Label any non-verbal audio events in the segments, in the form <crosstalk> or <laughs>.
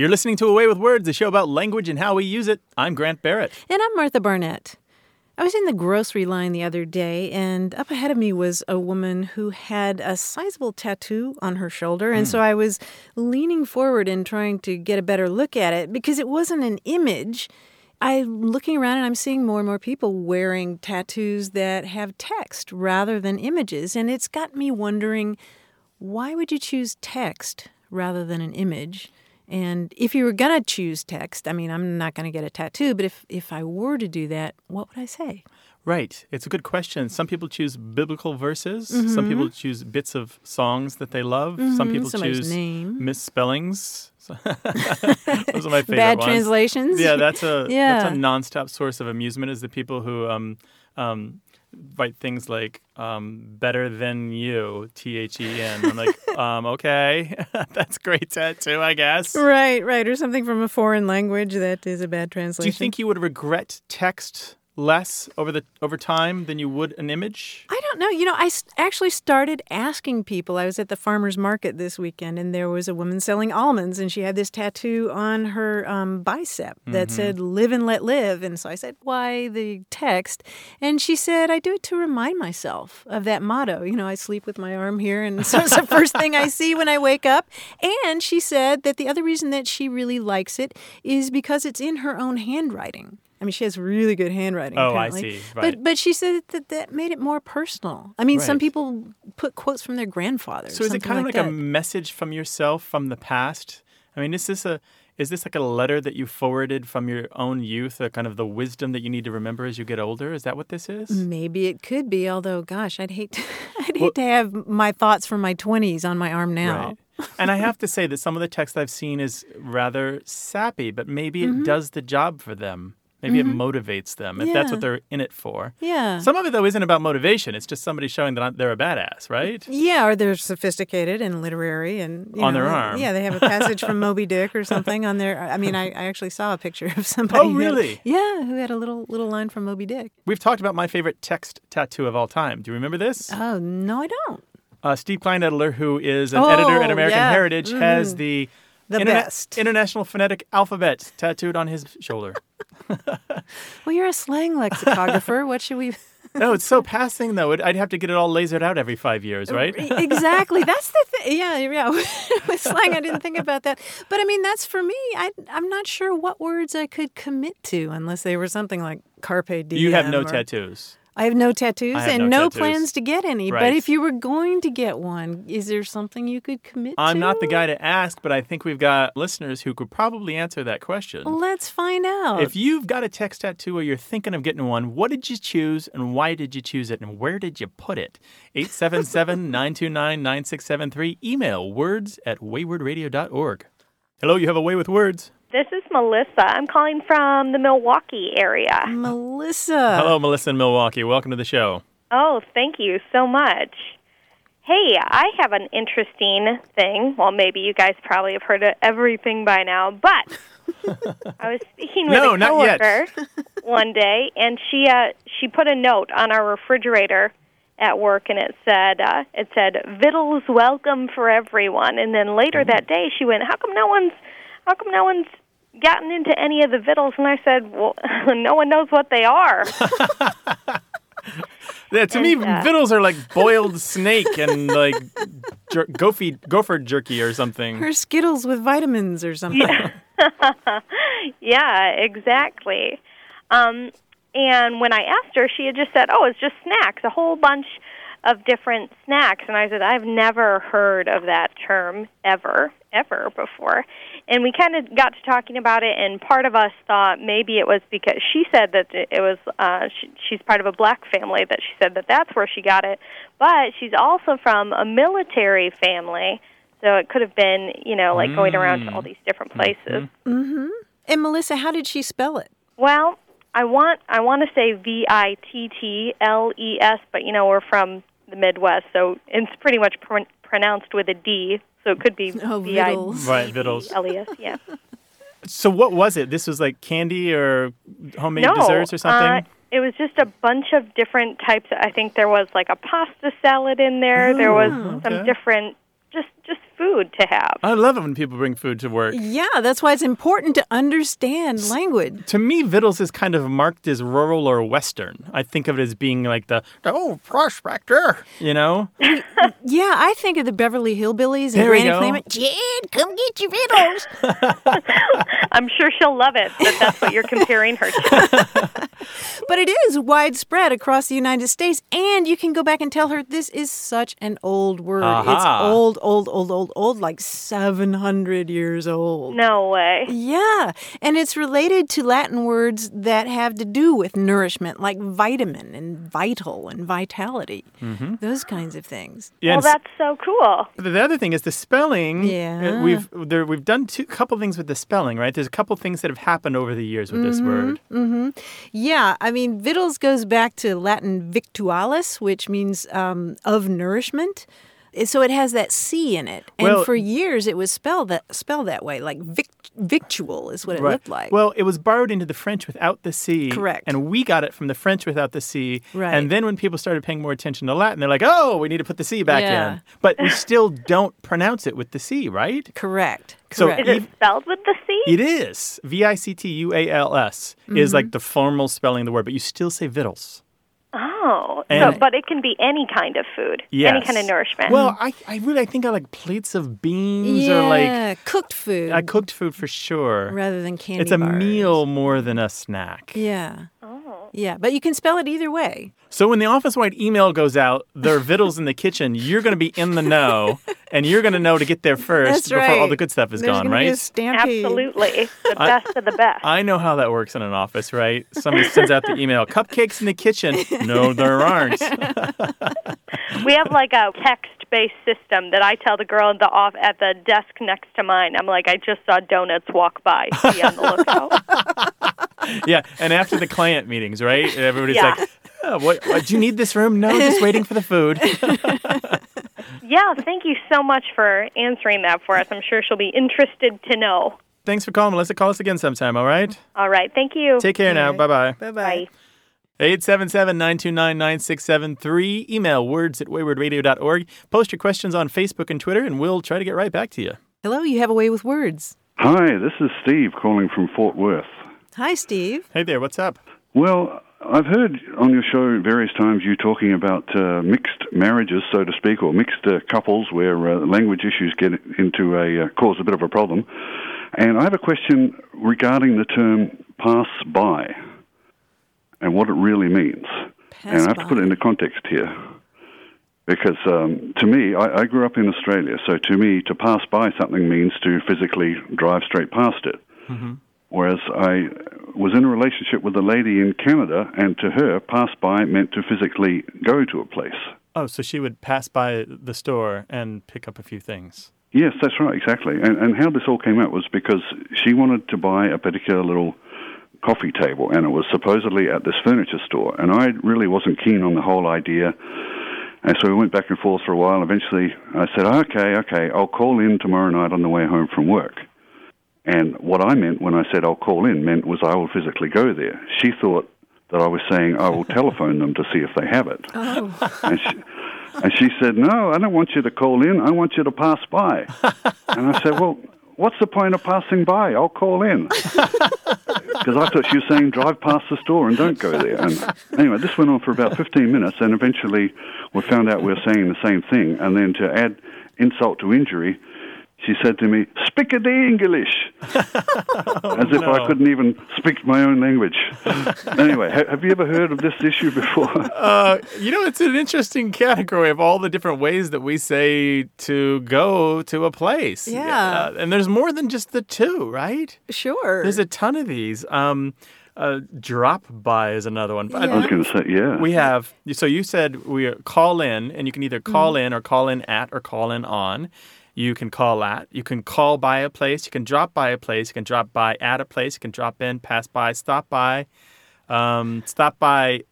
You're listening to A Way with Words, a show about language and how we use it. I'm Grant Barrett. And I'm Martha Barnett. I was in the grocery line the other day, and up ahead of me was a woman who had a sizable tattoo on her shoulder. And hmm. so I was leaning forward and trying to get a better look at it because it wasn't an image. I'm looking around and I'm seeing more and more people wearing tattoos that have text rather than images. And it's got me wondering why would you choose text rather than an image? And if you were going to choose text, I mean, I'm not going to get a tattoo, but if, if I were to do that, what would I say? Right. It's a good question. Some people choose biblical verses. Some people Mm-hmm. choose bits of songs that they love. Some people Somebody's choose name. misspellings. <laughs> Those are my <laughs> favorite Bad ones. translations? Yeah, that's a Yeah. that's a nonstop source of amusement. Is the people who um, um, write things like um, "better than you," T H E N. I'm like, <laughs> um, okay, <laughs> that's great tattoo, I guess. Right, right. Or something from a foreign language that is a bad translation. Do you think you would regret text less over the over time than you would an image? I don't know. You know, I actually started asking people. I was at the farmer's market this weekend, and there was a woman selling almonds, and she had this tattoo on her um, bicep that said "Live and Let Live." And so I said, "Why the text?" And she said, "I do it to remind myself of that motto. You know, I sleep with my arm here, and <laughs> so it's the first thing I see when I wake up." And she said that the other reason that she really likes it is because it's in her own handwriting. I mean, she has really good handwriting. Oh, I apparently. see. Right. But but she said that that made it more personal. I mean, some people put quotes from their grandfather. So is it kind of like, that. a message from yourself from the past? I mean, is this a is this like a letter that you forwarded from your own youth, a kind of the wisdom that you need to remember as you get older? Is that what this is? Maybe it could be. Although, gosh, I'd hate to, <laughs> I'd hate Well- to have my thoughts from my twenties on my arm now. Right. and I have to say that some of the text I've seen is rather sappy, but maybe Mm-hmm. it does the job for them. Maybe it motivates them if that's what they're in it for. Yeah. Some of it though isn't about motivation. It's just somebody showing that they're a badass, right? yeah, or they're sophisticated and literary, and On know, their arm. Yeah, they have a passage from Moby <laughs> Dick or something on their. I mean, I, I actually saw a picture of somebody. Oh, who really? yeah, who had a little little line from Moby Dick. We've talked about my favorite text tattoo of all time. Do you remember this? Oh no, I don't. Uh, Steve Kleinedler, who is an Oh, editor at American yeah. Heritage, has the, The interna- best. International Phonetic Alphabet tattooed on his shoulder. <laughs> Well, you're a slang lexicographer. <laughs> what should we? no, it's so passing though. I'd have to get it all lasered out every five years, uh, right? E, exactly. That's the thing. <laughs> Yeah, yeah. With slang, I didn't think about that. But I mean, that's for me. I, I'm not sure what words I could commit to unless they were something like carpe diem. you have no or- tattoos. I have no tattoos have and no tattoos. plans to get any. Right. But if you were going to get one, is there something you could commit to? I'm not the guy to ask, but I think we've got listeners who could probably answer that question. Let's find out. If you've got a text tattoo or you're thinking of getting one, what did you choose and why did you choose it and where did you put it? 877 929 9673. Email words at waywordradio.org. Hello, you have a way with words. This is Melissa. I'm calling from the Milwaukee area. Melissa. Hello, Melissa in Milwaukee. Welcome to the show. Oh, thank you so much. Hey, I have an interesting thing. Well, maybe you guys probably have heard of everything by now, but <laughs> I was speaking with No, a coworker one day, and she uh, she put a note on our refrigerator at work, and it said uh, it said "Vittles welcome for everyone." And then later that day, she went, "How come no one's how come no one's gotten into any of the vittles?" And I said, "Well, <laughs> no one knows what they are." <laughs> Yeah, to me, uh, vittles are like <laughs> boiled snake and like jer- gophy, gopher jerky or something. Or Skittles with vitamins or something. yeah, exactly. Um, and when I asked her, she had just said, "Oh, it's just snacks, a whole bunch of different snacks." And I said, "I've never heard of that term ever, ever before." And we kind of got to talking about it, and part of us thought maybe it was because she said that it was uh, she, she's part of a black family that she said that that's where she got it, but she's also from a military family. So it could have been, you know, like going around to all mm. these different places. Mm-hmm. Mm-hmm. And Melissa, how did she spell it? Well, I want I want to say V I T T L E S, but you know we're from the Midwest, so it's pretty much pr- pronounced with a D. So it could be <laughs> Oh, Vittles. Right, vittles. L E S. Yeah. So what was it? This was like candy or homemade no, desserts or something? Uh, it was just a bunch of different types. I think there was like a pasta salad in there. there was Oh, some okay. different, just just food to have. I love it when people bring food to work. Yeah, that's why it's important to understand language. To me, Vittles is kind of marked as rural or western. I think of it as being like the, the oh prospector, you know. <laughs> Yeah, I think of the Beverly Hillbillies and There we Granny go. Clampett. Jed, come get your vittles. <laughs> <laughs> I'm sure she'll love it that that's what you're comparing her to. But it is widespread across the United States, and you can go back and tell her this is such an old word. It's Aha. old, old, old, old, old, like 700 years old. No way. Yeah, and it's related to Latin words that have to do with nourishment, like vitamin and vital and vitality, those kinds of things. Yeah, well, that's so cool. The other thing is the spelling. Yeah. uh, we've there, we've done two couple things with the spelling, right? There's a couple things that have happened over the years with this word. Yeah, I mean, vittles goes back to Latin victualis, which means um, of nourishment. So it has that C in it, and Well- for years it was spelled that spelled that way, like vic- victual is what it looked like. Well, it was borrowed into the French without the C. Correct. And we got it from the French without the C. Right. And then when people started paying more attention to Latin, they're like, oh, we need to put the C back Yeah. in. But we still don't pronounce it with the C, right? correct. So Correct. Is it spelled with the C? It is. V I C T U A L S Mm-hmm. is like the formal spelling of the word, but you still say vittles. Oh, And- so, but it can be any kind of food, any kind of nourishment. Well, I, I really I think I like plates of beans yeah, or like cooked food I cooked food for sure. rather than candy. It's a bars. meal more than a snack. Yeah. Yeah, but you can spell it either way. So when the office wide email goes out, there are vittles in the kitchen. You're going to be in the know, and you're going to know to get there first That's before right. all the good stuff is There's gone, gonna be a right? stampede. Absolutely. The best of the best. I know how that works in an office, right? Somebody sends out the email, cupcakes in the kitchen. No, there aren't. <laughs> We have like a text-based system that I tell the girl at the off at the desk next to mine. I'm like, I just saw donuts walk by. Be on the lookout. <laughs> Yeah, and after the client meetings, right? Everybody's Yeah. like, oh, what, what, do you need this room? No, just waiting for the food. <laughs> yeah, thank you so much for answering that for us. I'm sure she'll be interested to know. Thanks for calling, Melissa. Call us again sometime, all right? All right, thank you. Take care now. Bye bye. Bye Bye. 877 929 9673. Email words at waywordradio.org. Post your questions on Facebook and Twitter, and we'll try to get right back to you. Hello, you have a way with words. Hi, this is Steve calling from Fort Worth. Hi, Steve. Hey there, what's up? Well, I've heard on your show various times you talking about uh, mixed marriages, so to speak, or mixed uh, couples where uh, language issues get into a uh, cause a bit of a problem. And I have a question regarding the term pass by and what it really means. Pass and I have to put by. it into context here. Because um, to me, I, I grew up in Australia, so to me, to pass by something means to physically drive straight past it. Whereas I was in a relationship with a lady in Canada, and to her, pass by meant to physically go to a place. Oh, so she would pass by the store and pick up a few things. Yes, that's right, exactly. And, and how this all came out was because she wanted to buy a particular little coffee table, and it was supposedly at this furniture store. And I really wasn't keen on the whole idea. And so we went back and forth for a while. Eventually, I said, ah, okay, okay, I'll call in tomorrow night on the way home from work. And what I meant when I said I'll call in meant was I will physically go there. She thought that I was saying I will telephone them to see if they have it. Oh. And, she, and she said, No, I don't want you to call in. I want you to pass by. <laughs> And I said, Well, what's the point of passing by? I'll call in. <laughs> Because I thought she was saying drive past the store and don't go there. And anyway, this went on for about 15 minutes, and eventually we found out we were saying the same thing. And then to add insult to injury, she said to me, "Speak a the English," <laughs> as if I couldn't even speak my own language. anyway, ha- have you ever heard of this issue before? <laughs> Uh, you know, it's an interesting category of all the different ways that we say to go to a place. Yeah. Uh, and there's more than just the two, right? Sure. There's a ton of these. Um, uh, drop by is another one. I was going to say, yeah. We have so you said we call in, and you can either call in or call in at or call in on. You can call at. You can call by a place. You can drop by a place. You can drop by at a place. You can drop in, pass by, stop by, um, stop by,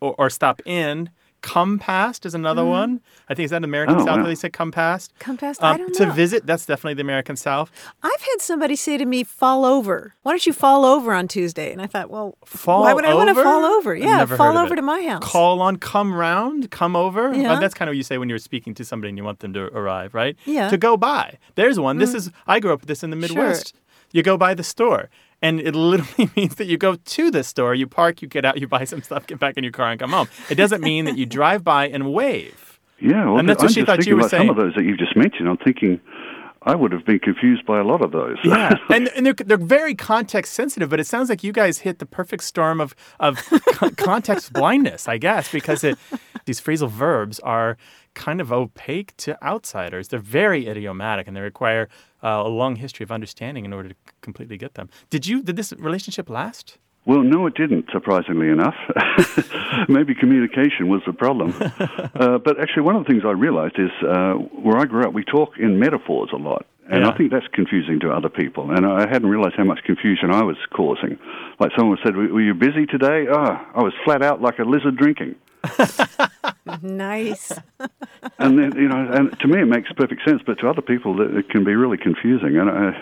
or, or stop in. Come past is another one. I think is that American Oh, South wow. where they say come past. Come past? I Um, don't know. to visit, that's definitely the American South. I've had somebody say to me, "Fall over." Why don't you fall over on Tuesday? And I thought, well, Fall why would I want to fall over? I've Yeah, never fall heard of over it. to my house. Call on, come round, come over. Yeah. Uh, that's kind of what you say when you're speaking to somebody and you want them to arrive, right? Yeah. Mm. To go by. There's one. This is I grew up with this in the Midwest. Sure. You go by the store. And it literally <laughs> means that you go to the store, you park, you get out, you buy some stuff, get back in your car, and come home. It doesn't mean that you <laughs> drive by and wave. Yeah, well, And that's I'm what she thought you were about some of those that you've just mentioned. I'm thinking I would have been confused by a lot of those. Yeah, <laughs> and and they're they're very context sensitive, but it sounds like you guys hit the perfect storm of of con- context blindness, I guess, because it these phrasal verbs are kind of opaque to outsiders. They're very idiomatic, and they require uh, a long history of understanding in order to completely get them. Did you did this relationship last? Well, no, it didn't, surprisingly enough. <laughs> Maybe communication was the problem. <laughs> uh, but actually, one of the things I realized is uh, where I grew up, we talk in metaphors a lot. And Yeah. I think that's confusing to other people. And I hadn't realized how much confusion I was causing. Like someone said, Were you busy today? Oh, I was flat out like a lizard drinking. Nice. and then you know, and to me it makes perfect sense, but to other people it, it can be really confusing. And I,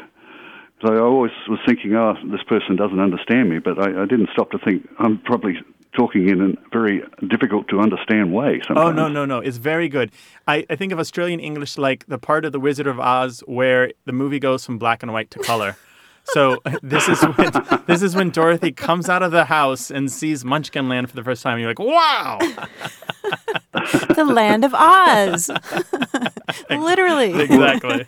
so I always was thinking, oh, this person doesn't understand me, but I, I didn't stop to think I'm probably talking in a very difficult to understand way. Sometimes. Oh no no no! It's very good. I, I think of Australian English like the part of the Wizard of Oz where the movie goes from black and white to color. So this is when this is when Dorothy comes out of the house and sees Munchkin Land for the first time. And you're like, wow! <laughs> the land of Oz. <laughs> Literally. exactly.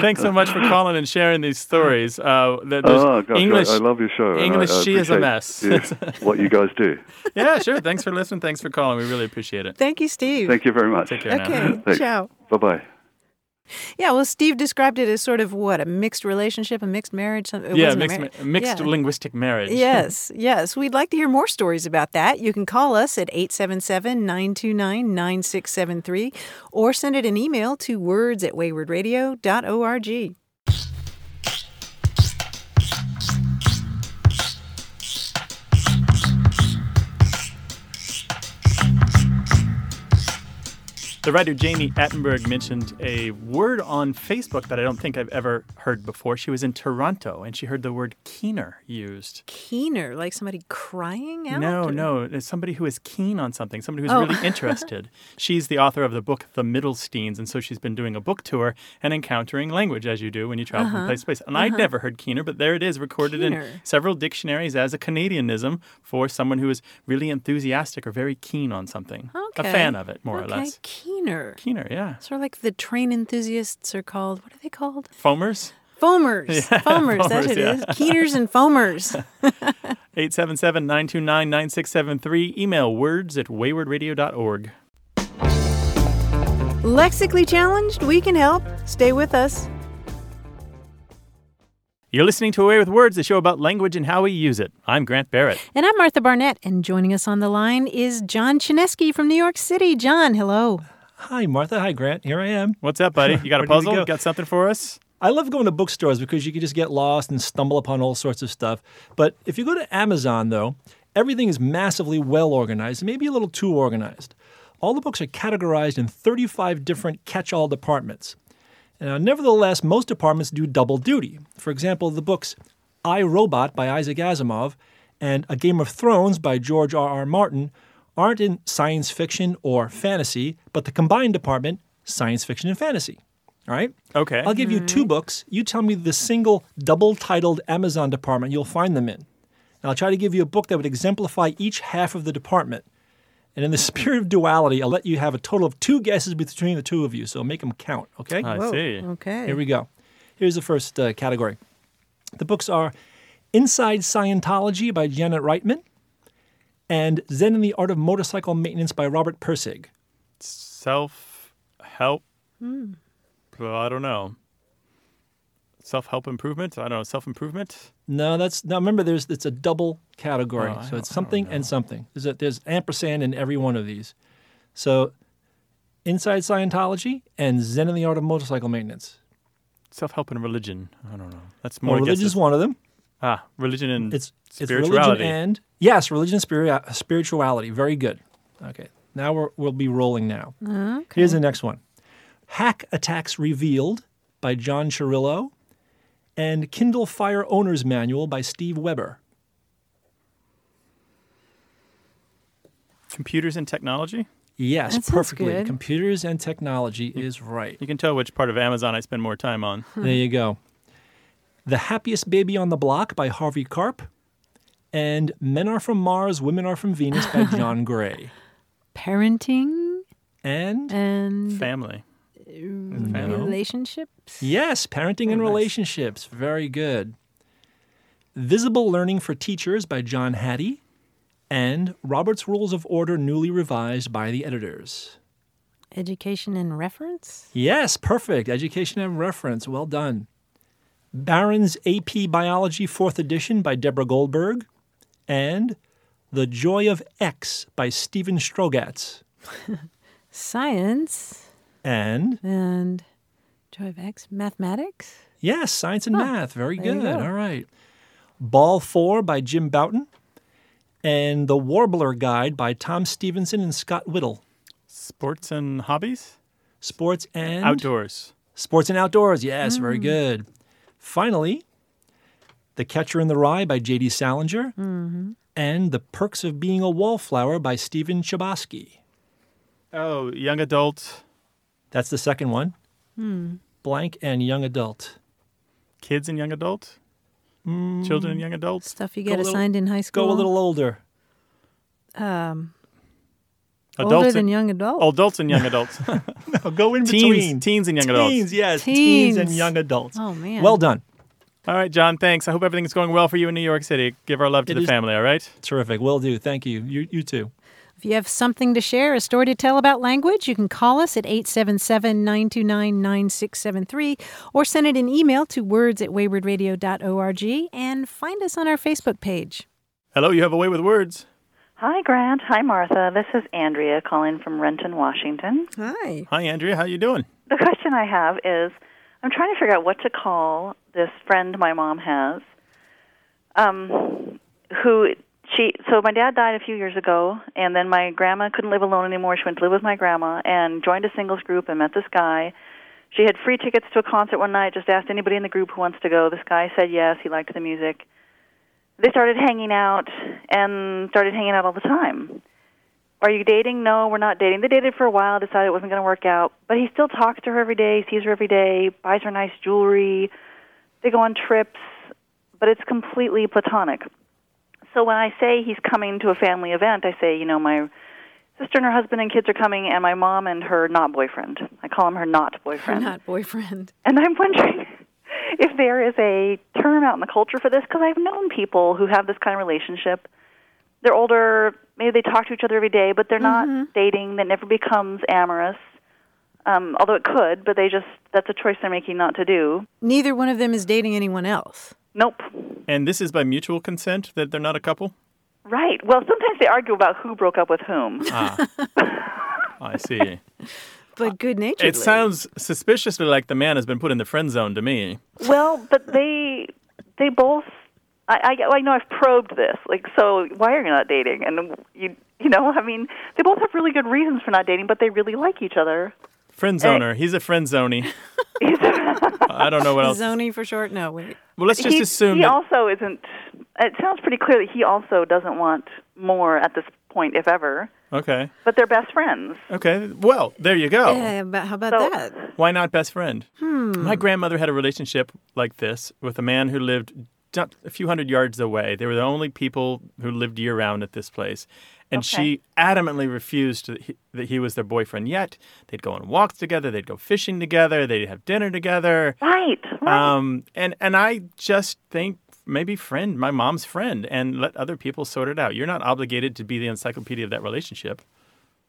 Thanks so much for calling and sharing these stories. Uh, there- Oh gosh, English. I, I love your show. and I- English, I she is a mess. yeah, what you guys do. <laughs> yeah, sure. Thanks for listening. Thanks for calling. We really appreciate it. Thank you, Steve. Thank you very much. Take care. Okay. Thanks. Ciao. Bye bye. <laughs> Yeah, well, Steve described it as sort of what a mixed relationship, a mixed marriage. It Yeah, mixed, mar- mixed Yeah. linguistic marriage. Yes, <laughs> yes. We'd like to hear more stories about that. You can call us at 877 929 9673 or send it an email to words at waywordradio.org. The writer Jami Attenberg mentioned a word on Facebook that I don't think I've ever heard before. She was in Toronto and she heard the word keener used. Keener, like somebody crying out? No, or- no, it's somebody who is keen on something, somebody who's Oh. really <laughs> interested. She's the author of the book The Middlesteins, and so she's been doing a book tour and encountering language as you do when you travel from place to place. And I'd never heard keener, but there it is, recorded in Uh-huh. Several dictionaries as a Canadianism for someone who is really enthusiastic or very keen on something. Okay. A fan of it, more okay. or less. Keener. Keener, yeah. Sort of like the train enthusiasts are called. What are they called? Foamers? Foamers. <laughs> foamers, that's foamers, what it yeah. is. Keeners and foamers. <laughs> <laughs> 877 929 9673. Email words at waywordradio.org. Lexically challenged, we can help. Stay with us. You're listening to A Way with Words, the show about language and how we use it. I'm Grant Barrett. And I'm Martha Barnett, and joining us on the line is John Chaneski from New York City. John, hello. Hi, Martha. Hi, Grant. Here I am. What's up, buddy? You got a puzzle? go. Got something for us? I love going to bookstores because you can just get lost and stumble upon all sorts of stuff. But if you go to Amazon, though, everything is massively well organized, maybe a little too organized. All the books are categorized in 35 different catch all departments. Now, nevertheless, most departments do double duty. For example, the books I, Robot by Isaac Asimov and A Game of Thrones by George R. R. Martin aren't in science fiction or fantasy, but the combined department, science fiction and fantasy. All right? Okay. I'll give you two books. You tell me the single double titled Amazon department you'll find them in. And I'll try to give you a book that would exemplify each half of the department. And in the <laughs> spirit of duality, I'll let you have a total of two guesses between the two of you. So make them count, okay? I Whoa, see. Okay. Here we go. Here's the first uh, category. The books are Inside Scientology by Janet Reitman and Zen and the Art of Motorcycle Maintenance by Robert Pirsig. Self help. Hmm. Well, I don't know. Self help improvement? I don't know. Self improvement? No, that's now remember there's it's a double category. Oh, so it's something and something. There's a, there's ampersand in every one of these. So Inside Scientology and Zen and the Art of Motorcycle Maintenance. Self help and religion. I don't know. That's Well, more religion's guesses. one of them. Ah, religion and It's it's spirituality. religion and yes, religion and spirit, spirituality. Very good. Okay. Now we're, we'll be rolling now. Okay. Here's the next one Hack Attacks Revealed by John Chirillo and Kindle Fire Owner's Manual by Steve Weber. Computers and technology. Yes, That perfectly. good. Computers and technology is right. You can tell which part of Amazon I spend more time on. There you go. The Happiest Baby on the Block by Harvey Karp and Men Are From Mars, Women Are From Venus by <laughs> John Gray. Parenting And and Family. No. relationships. yes, parenting Oh, and nice. relationships. Very good. Visible Learning for Teachers by John Hattie and Robert's Rules of Order newly revised by the editors. Education and reference. Yes, perfect. Education and reference. Well done. Barron's AP Biology 4th edition by Deborah Goldberg and The Joy of X by Stephen Strogatz. <laughs> Science And and Joy of X. Mathematics. yes, Science and Math. Very good. go. All right. Ball 4 by Jim Bouton and The Warbler Guide by Tom Stephenson and Scott Whittle. Sports and hobbies. Sports and Outdoors. Sports and Outdoors. Yes, Mm. very good. Finally, The Catcher in the Rye by J.D. Salinger Mm-hmm. and The Perks of Being a Wallflower by Stephen Chbosky. Oh, young adult. That's the second one. Hmm. Blank and young adult. Kids and young adult. Children and young adults. Stuff you Go get little- assigned in high school. Go a little older. um, Adults older than and, young adult. Oh, adults and young <laughs> adults. Oh, <laughs> go in teens, between. teens and young adults. Teens, yes. Teens. and young adults. Oh, man. Well done. All right, John. Thanks. I hope everything's going well for you in New York City. Give our love to It the family. All right. Terrific. Will do. Thank you. You, you too. If you have something to share, a story to tell about language, you can call us at 877 929 9673 or send it an email to words at waywordradio.org and find us on our Facebook page. Hello. You have a way with words. Hi, Grant. Hi, Martha. This is Andrea calling from Renton, Washington. Hi. Hi, Andrea. How you doing? The question I have is I'm trying to figure out what to call this friend my mom has. Um, who she so my dad died a few years ago and then my grandma couldn't live alone anymore. She went to live with my grandma and joined a singles group and met this guy. She had free tickets to a concert one night, just asked anybody in the group who wants to go. This guy said yes, he liked the music. They started hanging out and started hanging out all the time. Are you dating? No, we're not dating. They dated for a while, decided it wasn't going to work out, but he still talks to her every day, sees her every day, buys her nice jewelry. They go on trips, but it's completely platonic. So when I say he's coming to a family event, I say, you know, my sister and her husband and kids are coming, and my mom and her not boyfriend. I call him her not boyfriend. Not boyfriend. And I'm wondering <laughs> if there is a term out in the culture for this because I've known people who have this kind of relationship. They're older, maybe they talk to each other every day, but they're not dating. That never becomes amorous. Um, although it could, but they just that's a choice they're making not to do. Neither one of them is dating anyone else. Nope. And this is by mutual consent that they're not a couple. Right. Well, sometimes they argue about who broke up with whom. Ah, <laughs> I see. But good naturedly. It sounds suspiciously like the man has been put in the friend zone to me. Well, but they they both. I, I I know I've probed this. Like, so why are you not dating? And you you know, I mean, they both have really good reasons for not dating, but they really like each other. Friend eh. zoner. He's a friend zoney. <laughs> I don't know what else. Zony for short? No, wait. Well, let's just he, assume he that. also isn't. It sounds pretty clear that he also doesn't want more at this point, if ever. Okay. But they're best friends. Okay. Well, there you go. Yeah, but how about So- that? Why not best friend? My grandmother had a relationship like this with a man who lived a few hundred yards away. They were the only people who lived year round at this place. And she adamantly refused that he, that he was their boyfriend. Yet they'd go on walks together, they'd go fishing together, they'd have dinner together. Right. Right. Um, and and I just think maybe friend, my mom's friend, and let other people sort it out. You're not obligated to be the encyclopedia of that relationship.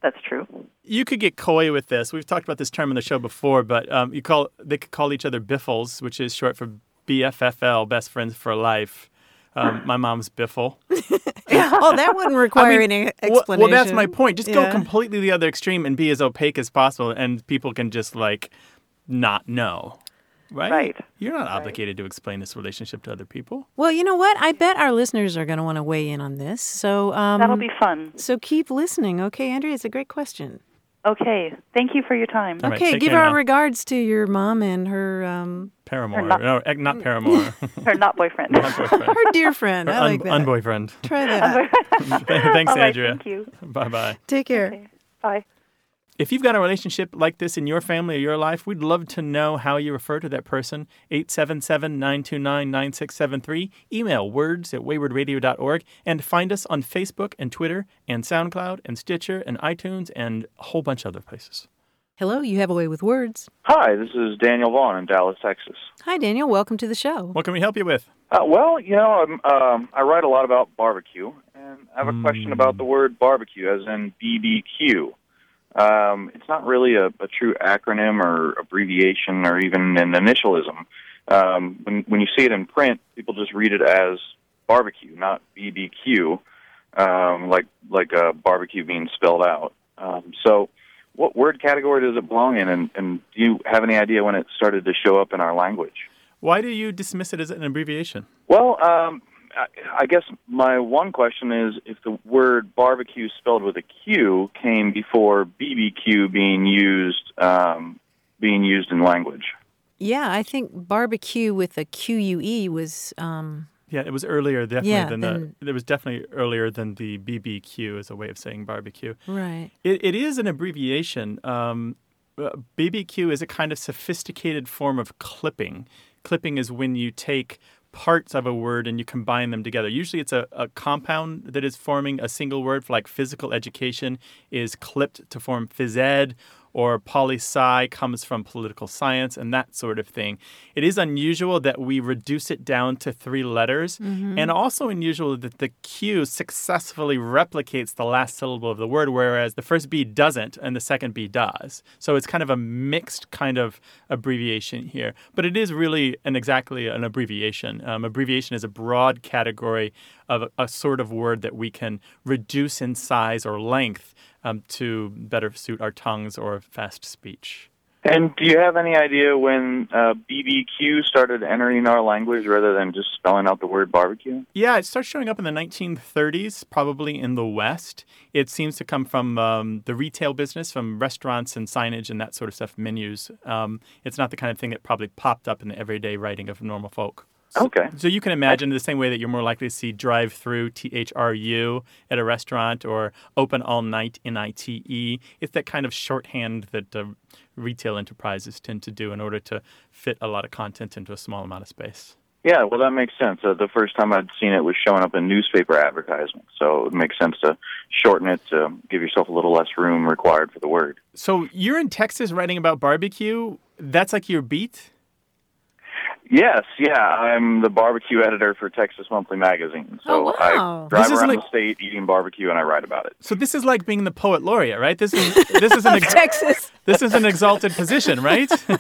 That's true. You could get coy with this. We've talked about this term on the show before, but um, you call they could call each other biffles, which is short for BFFL, best friends for life. Um, my mom's biffle. <laughs> Oh, that wouldn't require I mean, any explanation. Well, that's my point. Just go completely the other extreme and be as opaque as possible, and people can just like not know. Right? Right. You're not obligated to explain this relationship to other people. Well, you know what? I bet our listeners are going to want to weigh in on this. So um, That'll be fun. So keep listening, okay, Andrea? It's a great question. Okay. Thank you for your time. All right, okay, take give our now. regards to your mom and her um, paramour. not- no, eh, not paramour. Or <laughs> not boyfriend. Boyfriend. her dear friend. I Un- like that. unboyfriend. Try <laughs> that. <laughs> Thanks, All right, Andrea. Thank you. Bye bye. Take care. Okay. Bye. If you've got a relationship like this in your family or your life, we'd love to know how you refer to that person. 877 929 9673. Email words at waywordradio.org and find us on Facebook and Twitter and SoundCloud and Stitcher and iTunes and a whole bunch of other places. Hello, you have a way with words. Hi, this is Daniel Vaughn in Dallas, Texas. Hi, Daniel. Welcome to the show. What can we help you with? Uh, well, you know, I'm, um, I write a lot about barbecue, and I have a question about the word barbecue, as in BBQ. Um, it's not really a, a true acronym or abbreviation or even an initialism. Um, when, when you see it in print, people just read it as barbecue, not BBQ, um, like like uh, barbecue being spelled out. Um, so, what word category does it belong in, and, and do you have any idea when it started to show up in our language? Why do you dismiss it as an abbreviation? Well, um, I, I guess my one question is if the word barbecue spelled with a Q came before BBQ being used um, being used in language. Yeah, I think barbecue with a Q U E was. Um, Yeah, it was earlier definitely Yeah, than than- the. It was definitely earlier than the BBQ as a way of saying barbecue. right. It, it is an abbreviation. Um, uh, BBQ is a kind of sophisticated form of clipping. Clipping is when you take parts of a word and you combine them together. Usually it's a, a compound that is forming a single word, for like physical education is clipped to form phys ed, or poli sci comes from political science and that sort of thing. It is unusual that we reduce it down to three letters, and also unusual that the Q successfully replicates the last syllable of the word, whereas the first B doesn't and the second B does. So it's kind of a mixed kind of abbreviation here. But it is really an exactly an abbreviation. Um, abbreviation is a broad category of a, a sort of word that we can reduce in size or length um, to better suit our tongues or fast speech. And do you have any idea when uh, BBQ started entering our language rather than just spelling out the word barbecue? Yeah, it starts showing up in the 1930s, probably in the West. It seems to come from um, the retail business, from restaurants and signage and that sort of stuff, menus. Um, it's not the kind of thing that probably popped up in the everyday writing of normal folk. Okay. So you can imagine the same way that you're more likely to see drive through T H R U at a restaurant or open all night N I T E. It's that kind of shorthand that uh, retail enterprises tend to do in order to fit a lot of content into a small amount of space. Yeah, well, that makes sense. Uh, the first time I'd seen it was showing up in newspaper advertisements, so it makes sense to shorten it to give yourself a little less room required for the word. So you're in Texas writing about barbecue. That's like your beat? Yes, yeah, I'm the barbecue editor for Texas Monthly Magazine. So Oh, wow. I drive This is around like- the state eating barbecue and I write about it. So this is like being the poet laureate, right? This is this is <laughs> an ex- Texas. this is an exalted position, right? <laughs>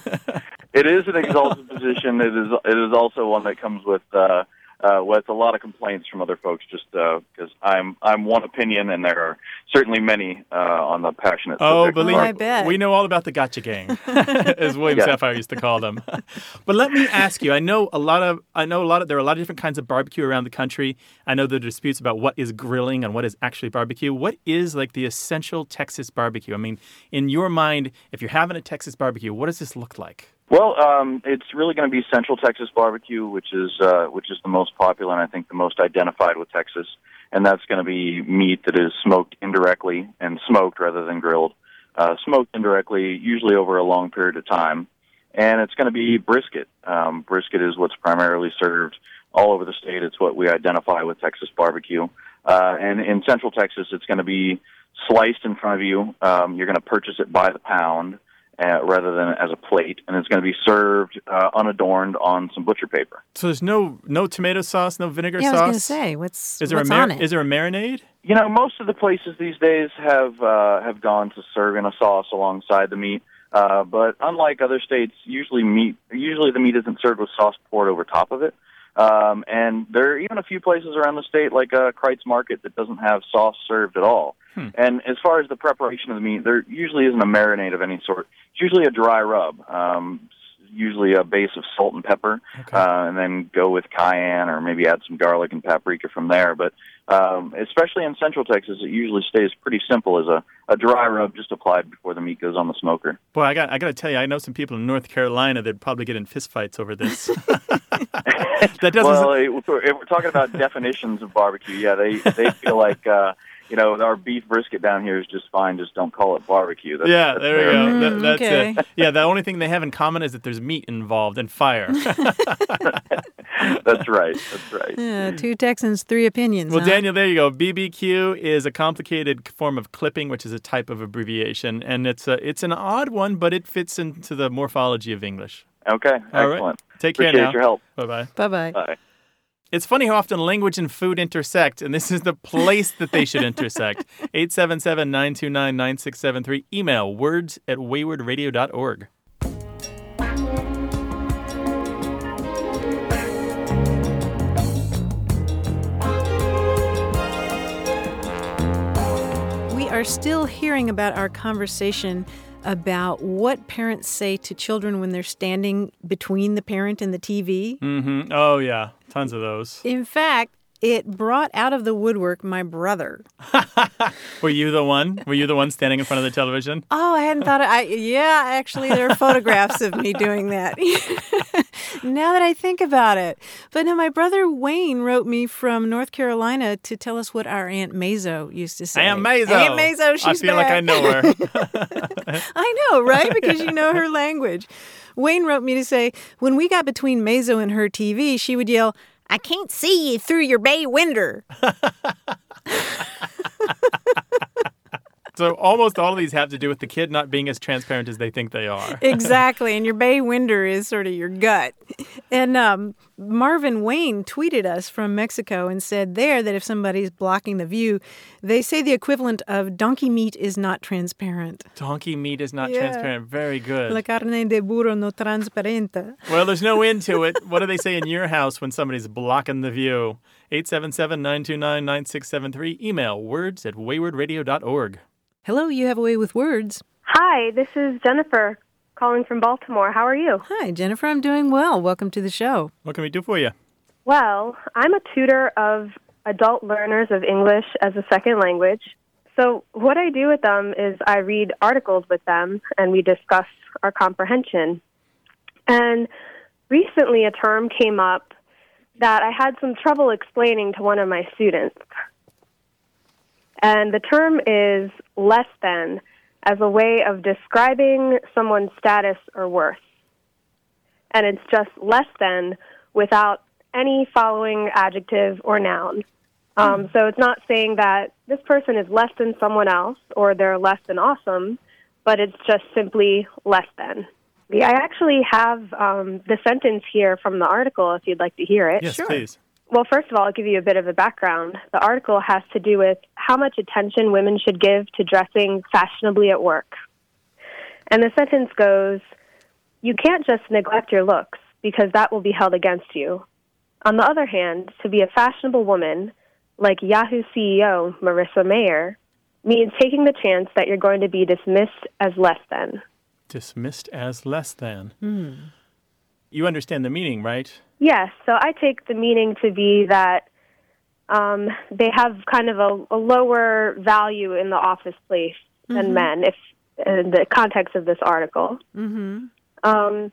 It is an exalted position. It is it is also one that comes with uh, uh, with a lot of complaints from other folks, just because I'm I'm one opinion, and there are certainly many uh, on the passionate. Oh, subject believe I bet. we know all about the Gotcha Gang, <laughs> as William Yeah. Safire used to call them. <laughs> but let me ask you: I know a lot of I know a lot of there are a lot of different kinds of barbecue around the country. I know there are disputes about what is grilling and what is actually barbecue. What is like the essential Texas barbecue? I mean, in your mind, if you're having a Texas barbecue, what does this look like? Well, um, it's really going to be Central Texas barbecue, which is uh, which is the most popular and I think the most identified with Texas, and that's going to be meat that is smoked indirectly and smoked rather than grilled, uh, smoked indirectly, usually over a long period of time, and it's going to be brisket. Um, brisket is what's primarily served all over the state. It's what we identify with Texas barbecue, uh, and in Central Texas, it's going to be sliced in front of you. Um, you're going to purchase it by the pound uh, rather than as a plate, and it's going to be served uh, unadorned on some butcher paper. So there's no no tomato sauce, no vinegar Yeah, I was sauce. going to say, what's, is there what's a mar- on it? is there a marinade? You know, most of the places these days have uh, have gone to serving a sauce alongside the meat. Uh, but unlike other states, usually meat usually the meat isn't served with sauce poured over top of it. Um, and there are even a few places around the state, like uh, Kreuz Market, that doesn't have sauce served at all. And as far as the preparation of the meat, there usually isn't a marinade of any sort. It's usually a dry rub. Um, usually a base of salt and pepper, Okay. uh, and then go with cayenne or maybe add some garlic and paprika from there. But um, especially in Central Texas, it usually stays pretty simple as a, a dry rub just applied before the meat goes on the smoker. Boy, I got I got to tell you, I know some people in North Carolina that'd probably get in fistfights over this. <laughs> that doesn't. Well, if we're, if we're talking about definitions of barbecue, yeah, they they feel like uh, you know our beef brisket down here is just fine. Just don't call it barbecue. That's, yeah, that's there we go. Mm, That- that's okay. it. Yeah, the only thing they have in common is that there's meat involved and fire. <laughs> <laughs> That's right. That's right. Yeah, two Texans, three opinions. Well, huh? Daniel, there you go. BBQ is a complicated form of clipping, which is a type of abbreviation, and it's a it's an odd one, but it fits into the morphology of English. Okay. All right. Excellent. Take care Appreciate now. your help. Bye bye. Bye bye. Bye. It's funny how often language and food intersect, and this is the place that they should intersect. <laughs> 877 929 9673. Email words at waywordradio.org. We are still hearing about our conversation about what parents say to children when they're standing between the parent and the TV. Mm-hmm. Oh, yeah. Tons of those. In fact, it brought out of the woodwork my brother. <laughs> Were you the one? Were you the one standing in front of the television? Oh, I hadn't thought of I yeah, actually there are photographs of me doing that. <laughs> now that I think about it. But no, my brother Wayne wrote me from North Carolina to tell us what our Aunt Mazo used to say. Aunt Mazo. Aunt Mazo, she's I feel like I know her. <laughs> I know, right? Because you know her language. Wayne wrote me to say, when we got between Mazo and her TV, she would yell, I can't see you through your bay window. <laughs> so almost all of these have to do with the kid not being as transparent as they think they are. exactly. And your bay window is sort of your gut. And um, Marvin Wayne tweeted us from Mexico and said there that if somebody's blocking the view, they say the equivalent of donkey meat is not transparent. Donkey meat is not Yeah. transparent. Very good. La carne de burro no transparente. Well, there's no end to it. <laughs> What do they say in your house when somebody's blocking the view? 877 929 9673. Email words at waywordradio.org. Hello, you have a way with words. Hi, this is Jennifer calling from Baltimore. How are you? Hi, Jennifer. I'm doing well. Welcome to the show. What can we do for you? Well, I'm a tutor of adult learners of English as a second language. So, what I do with them is I read articles with them and we discuss our comprehension. And recently, a term came up that I had some trouble explaining to one of my students. And the term is less than as a way of describing someone's status or worth. And it's just less than without any following adjective or noun. Um, so it's not saying that this person is less than someone else or they're less than awesome, but it's just simply less than. Yeah, I actually have um, the sentence here from the article if you'd like to hear it. Yes, please. Well, first of all, I'll give you a bit of a background. The article has to do with how much attention women should give to dressing fashionably at work. And the sentence goes You can't just neglect your looks because that will be held against you. On the other hand, to be a fashionable woman, like Yahoo CEO Marissa Mayer, means taking the chance that you're going to be dismissed as less than. Dismissed as less than. Hmm. You understand the meaning, right? Yes, so I take the meaning to be that um, they have kind of a, a lower value in the office place than men, if in the context of this article. Mm-hmm. Um,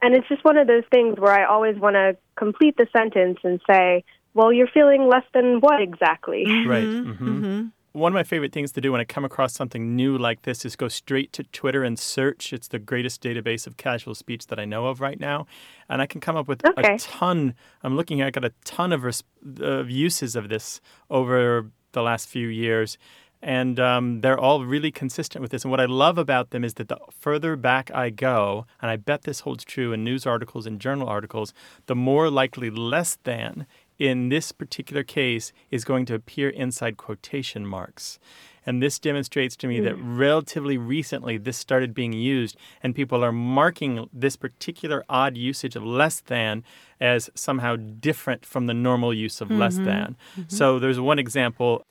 and it's just one of those things where I always want to complete the sentence and say, "Well, you're feeling less than what exactly?" Right. hmm One of my favorite things to do when I come across something new like this is go straight to Twitter and search. It's the greatest database of casual speech that I know of right now. And I can come up with Okay. a ton. I'm looking here, I got a ton of, res- of uses of this over the last few years. And um, they're all really consistent with this. And what I love about them is that the further back I go, and I bet this holds true in news articles and journal articles, the more likely less than in this particular case is going to appear inside quotation marks. And this demonstrates to me that hmm. relatively recently this started being used, and people are marking this particular odd usage of less than as somehow different from the normal use of less mm-hmm. than. Mm-hmm. So there's one example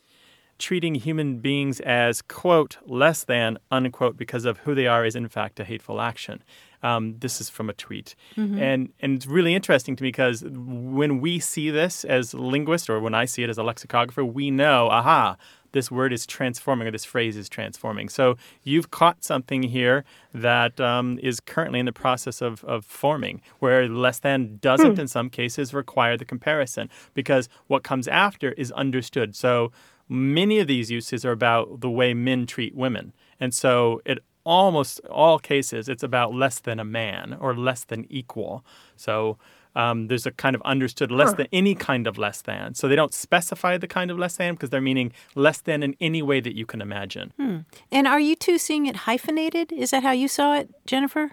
treating human beings as, quote, less than, unquote, because of who they are is in fact a hateful action. Um, this is from a tweet, and and it's really interesting to me because when we see this as linguists, or when I see it as a lexicographer, we know, aha, this word is transforming or this phrase is transforming. So you've caught something here that um, is currently in the process of, of forming, where less than doesn't in some cases require the comparison because what comes after is understood. So many of these uses are about the way men treat women. And so it almost all cases it's about less than a man or less than equal. So um, there's a kind of understood less than any kind of less than. So they don't specify the kind of less than because they're meaning less than in any way that you can imagine. Hmm. And are you two seeing it hyphenated? Is that how you saw it, Jennifer?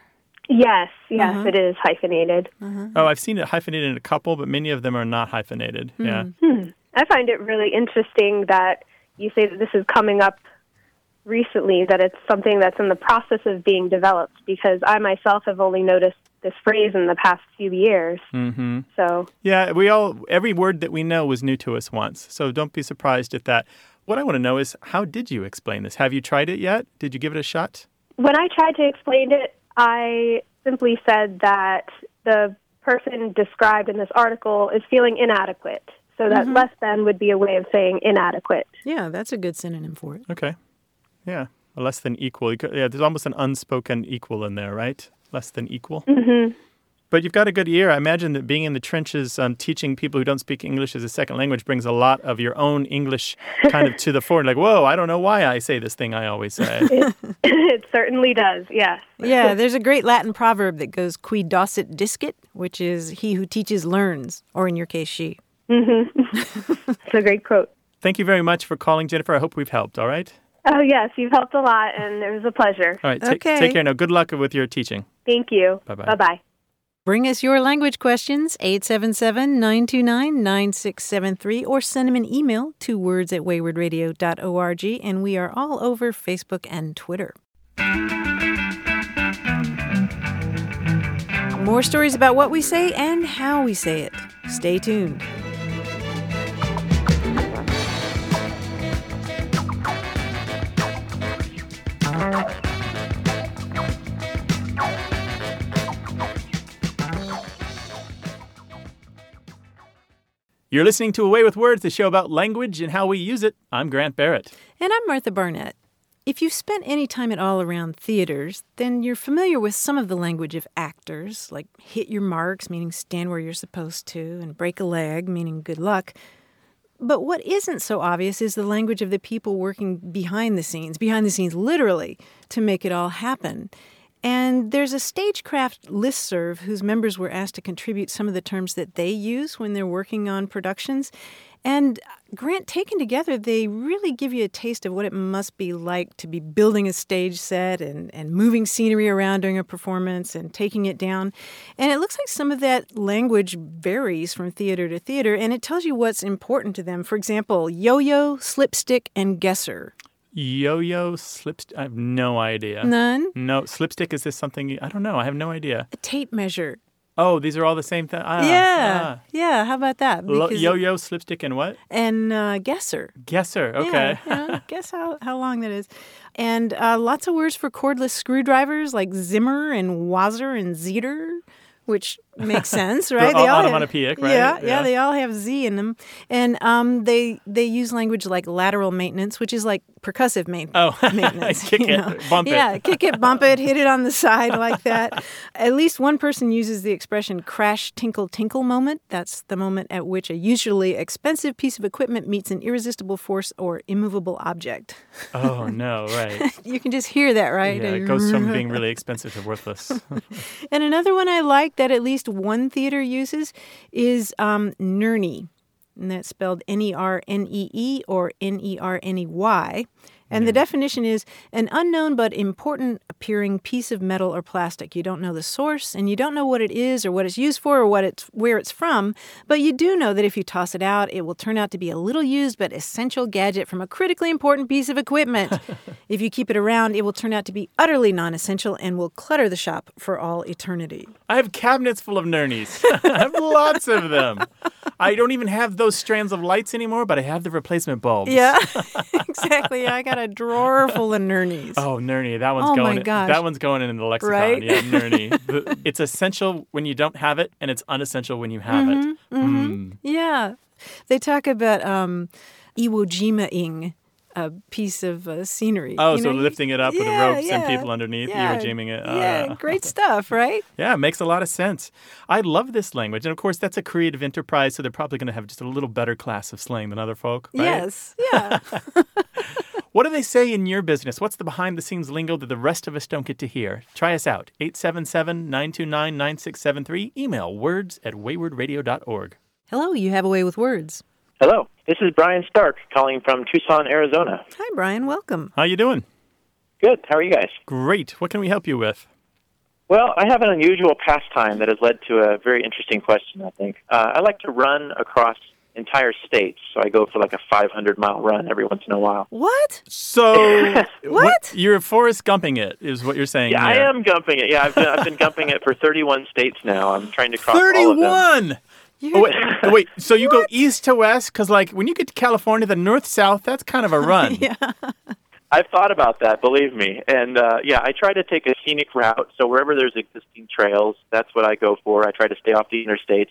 Yes, yes, uh-huh. it is hyphenated. Uh-huh. Oh, I've seen it hyphenated in a couple, but many of them are not hyphenated. Yeah. Hmm. Hmm. I find it really interesting that you say that this is coming up recently, that it's something that's in the process of being developed, because I myself have only noticed this phrase in the past few years. hmm So, Yeah, we all every word that we know was new to us once. So don't be surprised at that. What I want to know is how did you explain this? Have you tried it yet? Did you give it a shot? when I tried to explain it, I simply said that the person described in this article is feeling inadequate. So that less than would be a way of saying inadequate. Yeah, that's a good synonym for it. Okay. Yeah. Less than equal. Yeah, there's almost an unspoken equal in there, right? Less than equal. Mm-hmm. But you've got a good ear. I imagine that being in the trenches, um, teaching people who don't speak English as a second language brings a lot of your own English kind of to the fore. Like, whoa, I don't know why I say this thing I always say. <laughs> it certainly does, yes. Yeah, there's a great Latin proverb that goes qui docet discit, which is he who teaches learns, or in your case, she. Mm-hmm. <laughs> It's a great quote. Thank you very much for calling, Jennifer. I hope we've helped. All right. Oh, yes, you've helped a lot, and it was a pleasure. All right. ta- Okay. Take care now. Good luck with your teaching. Thank you. Bye-bye. Bye bye. Bring us your language questions, 877 929 9673, or send them an email to words at waywordradio.org. And we are all over Facebook and Twitter. More stories about what we say and how we say it. Stay tuned. You're listening to A Way with Words, the show about language and how we use it. I'm Grant Barrett. And I'm Martha Barnette. If you've spent any time at all around theaters, then you're familiar with some of the language of actors, like hit your marks, meaning stand where you're supposed to, and break a leg, meaning good luck. But what isn't so obvious is the language of the people working behind the scenes, behind the scenes literally, to make it all happen. And there's a stagecraft listserv whose members were asked to contribute some of the terms that they use when they're working on productions. And uh, Grant, taken together, they really give you a taste of what it must be like to be building a stage set and, and moving scenery around during a performance and taking it down. And it looks like some of that language varies from theater to theater, and it tells you what's important to them. For example, yo yo, slipstick, and guesser. Yo-yo, slipstick. I have no idea. None. No, slipstick. Is this something? You, I don't know. I have no idea. A tape measure. Oh, these are all the same thing. Ah, yeah. Yeah. How about that? ah. Lo- yo-yo, slipstick, and what? and uh, guesser. Guesser. Okay. Yeah, yeah, guess how, how long that is. And uh, lots of words for cordless screwdrivers like Zimmer and Wazer and Zeter, which makes <laughs> sense, right? all have- onomatopoeic, right? Yeah, yeah, Yeah. they all have Z in them. And um, they they use language like lateral maintenance, which is like percussive main- Oh, <laughs> maintenance. kick it, know? bump it. Yeah, kick it, bump it, hit it on the side like that. <laughs> At least one person uses the expression crash tinkle tinkle moment. That's the moment at which a usually expensive piece of equipment meets an irresistible force or immovable object. Oh no, right. You can just hear that, right? Yeah, it goes from being really expensive to worthless. And another one I like that at least one theater uses is um, Nerney. And that's spelled N E R N E E or N E R N E Y. And the definition is an unknown but important appearing piece of metal or plastic. You don't know the source and you don't know what it is or what it's used for or what it's where it's from, but you do know that if you toss it out, it will turn out to be a little used but essential gadget from a critically important piece of equipment. <laughs> if you keep it around, it will turn out to be utterly non-essential and will clutter the shop for all eternity. I have cabinets full of nernies. <laughs> I have lots of them. I don't even have those strands of lights anymore, but I have the replacement bulbs. Yeah, <laughs> exactly. I got a drawer full of Nurnies. Oh, Nurney, that one's Oh, going. my gosh. That one's going in the lexicon. Right? Yeah. The- it's essential when you don't have it, and it's unessential when you have Mm-hmm, it. Mm. Yeah. They talk about um, Iwo Jima-ing, a piece of uh, scenery. Oh, You so know, lifting it up with the yeah, ropes and people underneath, yeah, Iwo Jiming it. Yeah, yeah. great stuff, right? <laughs> Yeah, it makes a lot of sense. I love this language. And of course, that's a creative enterprise, so they're probably going to have just a little better class of slang than other folk. Right? Yes, yeah. <laughs> <laughs> What do they say in your business? What's the behind the scenes lingo that the rest of us don't get to hear? Try us out. 877 929 9673. Email words at waywordradio.org. Hello, you have a way with words. Hello, this is Brian Stark calling from Tucson, Arizona. Hi, Brian. Welcome. How you doing? Good. How are you guys? Great. What can we help you with? Well, I have an unusual pastime that has led to a very interesting question, I think. Uh, I like to run across entire states, so I go for like a 500 mile run every once in a while. What? So, <laughs> What? You're Forrest Gumping it, is what you're saying. Yeah, I am gumping it. Yeah, I've been, I've been gumping it for 31 states now. I'm trying to cross all of them. 31! Oh, wait, oh, <laughs> wait, so you go east to west? Because, like, when you get to California, the north south, that's kind of a run. <laughs> yeah. I've thought about that, believe me. And uh, yeah, I try to take a scenic route. So wherever there's existing trails, that's what I go for. I try to stay off the interstates.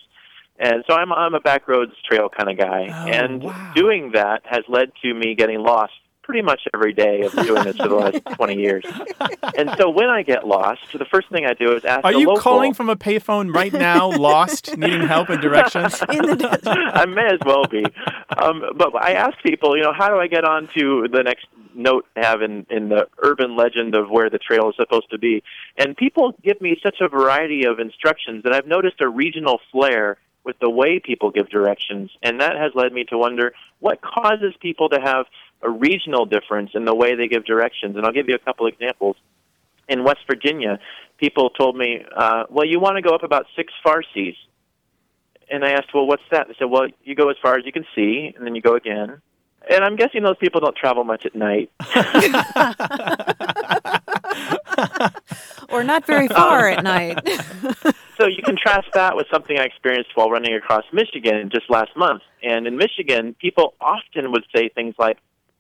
And so I'm I'm a back roads trail kind of guy. Oh, and wow. doing that has led to me getting lost pretty much every day of doing this for the last <laughs> 20 years. And so when I get lost, the first thing I do is ask Are you local. calling from a payphone right now, lost, needing help and directions? <laughs> In the desert. <laughs> I may as well be. Um, but I ask people, you know, how do I get on to the next note to have in, in the urban legend of where the trail is supposed to be? And people give me such a variety of instructions that I've noticed a regional flair with the way people give directions. And that has led me to wonder what causes people to have a regional difference in the way they give directions. And I'll give you a couple examples. In West Virginia, people told me, uh, well, you want to go up about six Farsees and I asked, well, what's that? They said, well, you go as far as you can see, and then you go again. And I'm guessing those people don't travel much at night. <laughs> or not very far at night. <laughs> so you contrast that with something I experienced while running across Michigan just last month. And in Michigan, people often would say things like,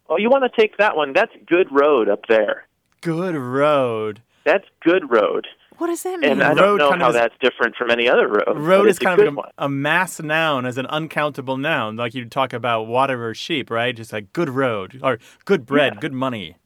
oh, you want to take that one? That's good road up there. Good road. That's good road. what does that mean? And I Road don't know kind how is- that's different from any other road. Road is it's a kind of a, a mass noun as an uncountable noun, like you talk about water or sheep, right? Just like good road or good bread, Yeah. good money,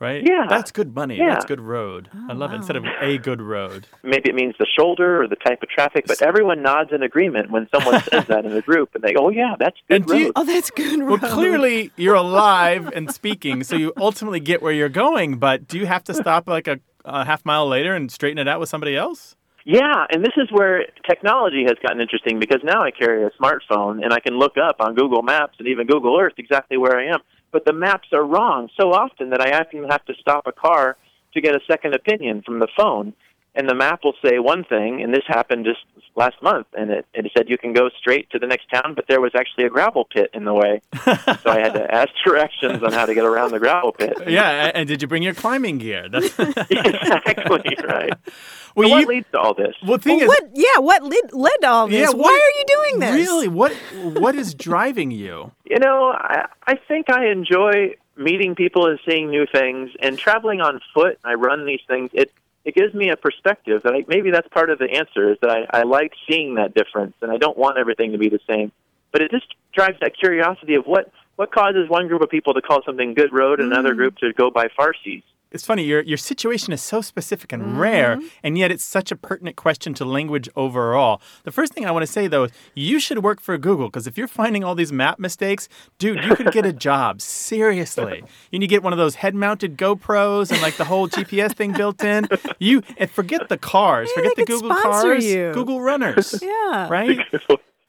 right? Yeah. That's good money. Yeah. That's good road. Oh, I love it. Instead of a good road. maybe it means the shoulder or the type of traffic, but everyone nods in agreement when someone <laughs> says that in a group, and they go, "Oh yeah, that's good And do you- road." oh, that's good. road. Well, clearly you're alive and speaking, so you ultimately get where you're going. But do you have to stop like a, a half mile later and straighten it out with somebody else? Yeah, and this is where technology has gotten interesting because now I carry a smartphone and I can look up on Google Maps and even Google Earth exactly where I am. But the maps are wrong so often that I often have to stop a car to get a second opinion from the phone. And the map will say one thing, and this happened just last month, and it, it said you can go straight to the next town, but there was actually a gravel pit in the way. so I had to <laughs> ask directions on how to get around the gravel pit. Yeah, and did you bring your climbing gear? That's, <laughs> exactly, right. <laughs> well, so what leads to all this? well, thing Well, is, what? Yeah, what led, led to all this? Yeah, Why what- are you doing this? really, what what is driving you? You know, I, I think I enjoy meeting people and seeing new things, and traveling on foot. I run these things. It it gives me a perspective that I, maybe that's part of the answer is that I, I like seeing that difference, and I don't want everything to be the same. But it just drives that curiosity of what what causes one group of people to call something good road and another mm. group to go by Farsees. It's funny, your your situation is so specific and rare, mm-hmm. and yet it's such a pertinent question to language overall. The first thing I want to say though is you should work for Google because if you're finding all these map mistakes, dude, you could get a <laughs> job. Seriously. You need to get one of those head-mounted GoPros and like the whole GPS thing built in. You and forget the cars, Yeah, forget they the could Google cars, you. Google runners. Yeah. Right?